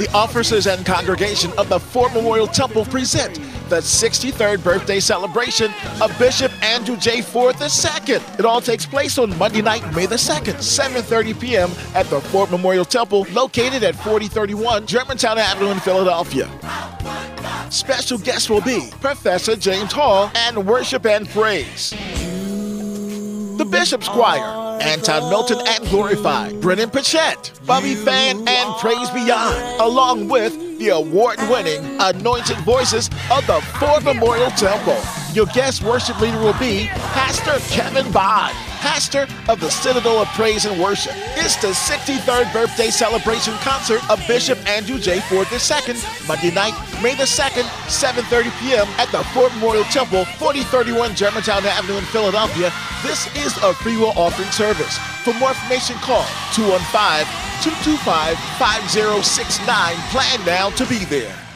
the officers and congregation of the Ford Memorial Temple present the 63rd birthday celebration of Bishop Andrew J. Ford II. It all takes place on Monday night, May the 2nd, 7.30 p.m. at the Ford Memorial Temple located at 4031 Germantown Avenue in Philadelphia. Special guests will be Professor James Hall and Worship and Praise. The Bishop's Choir, Anton Milton and Glorify, Brennan Pachette, Bobby Fan and Praise Beyond, along with the award-winning Anointed Voices of the Ford Memorial Temple. Your guest worship leader will be Pastor Kevin Bond, pastor of the Citadel of Praise and Worship. It's the 63rd birthday celebration concert of Bishop Andrew J. Ford II, Monday night, May the 2nd, 7.30 p.m. at the Ford Memorial Temple, 4031 Germantown Avenue in Philadelphia. This is a free will offering service. For more information, call 215 225 5069. Plan now to be there.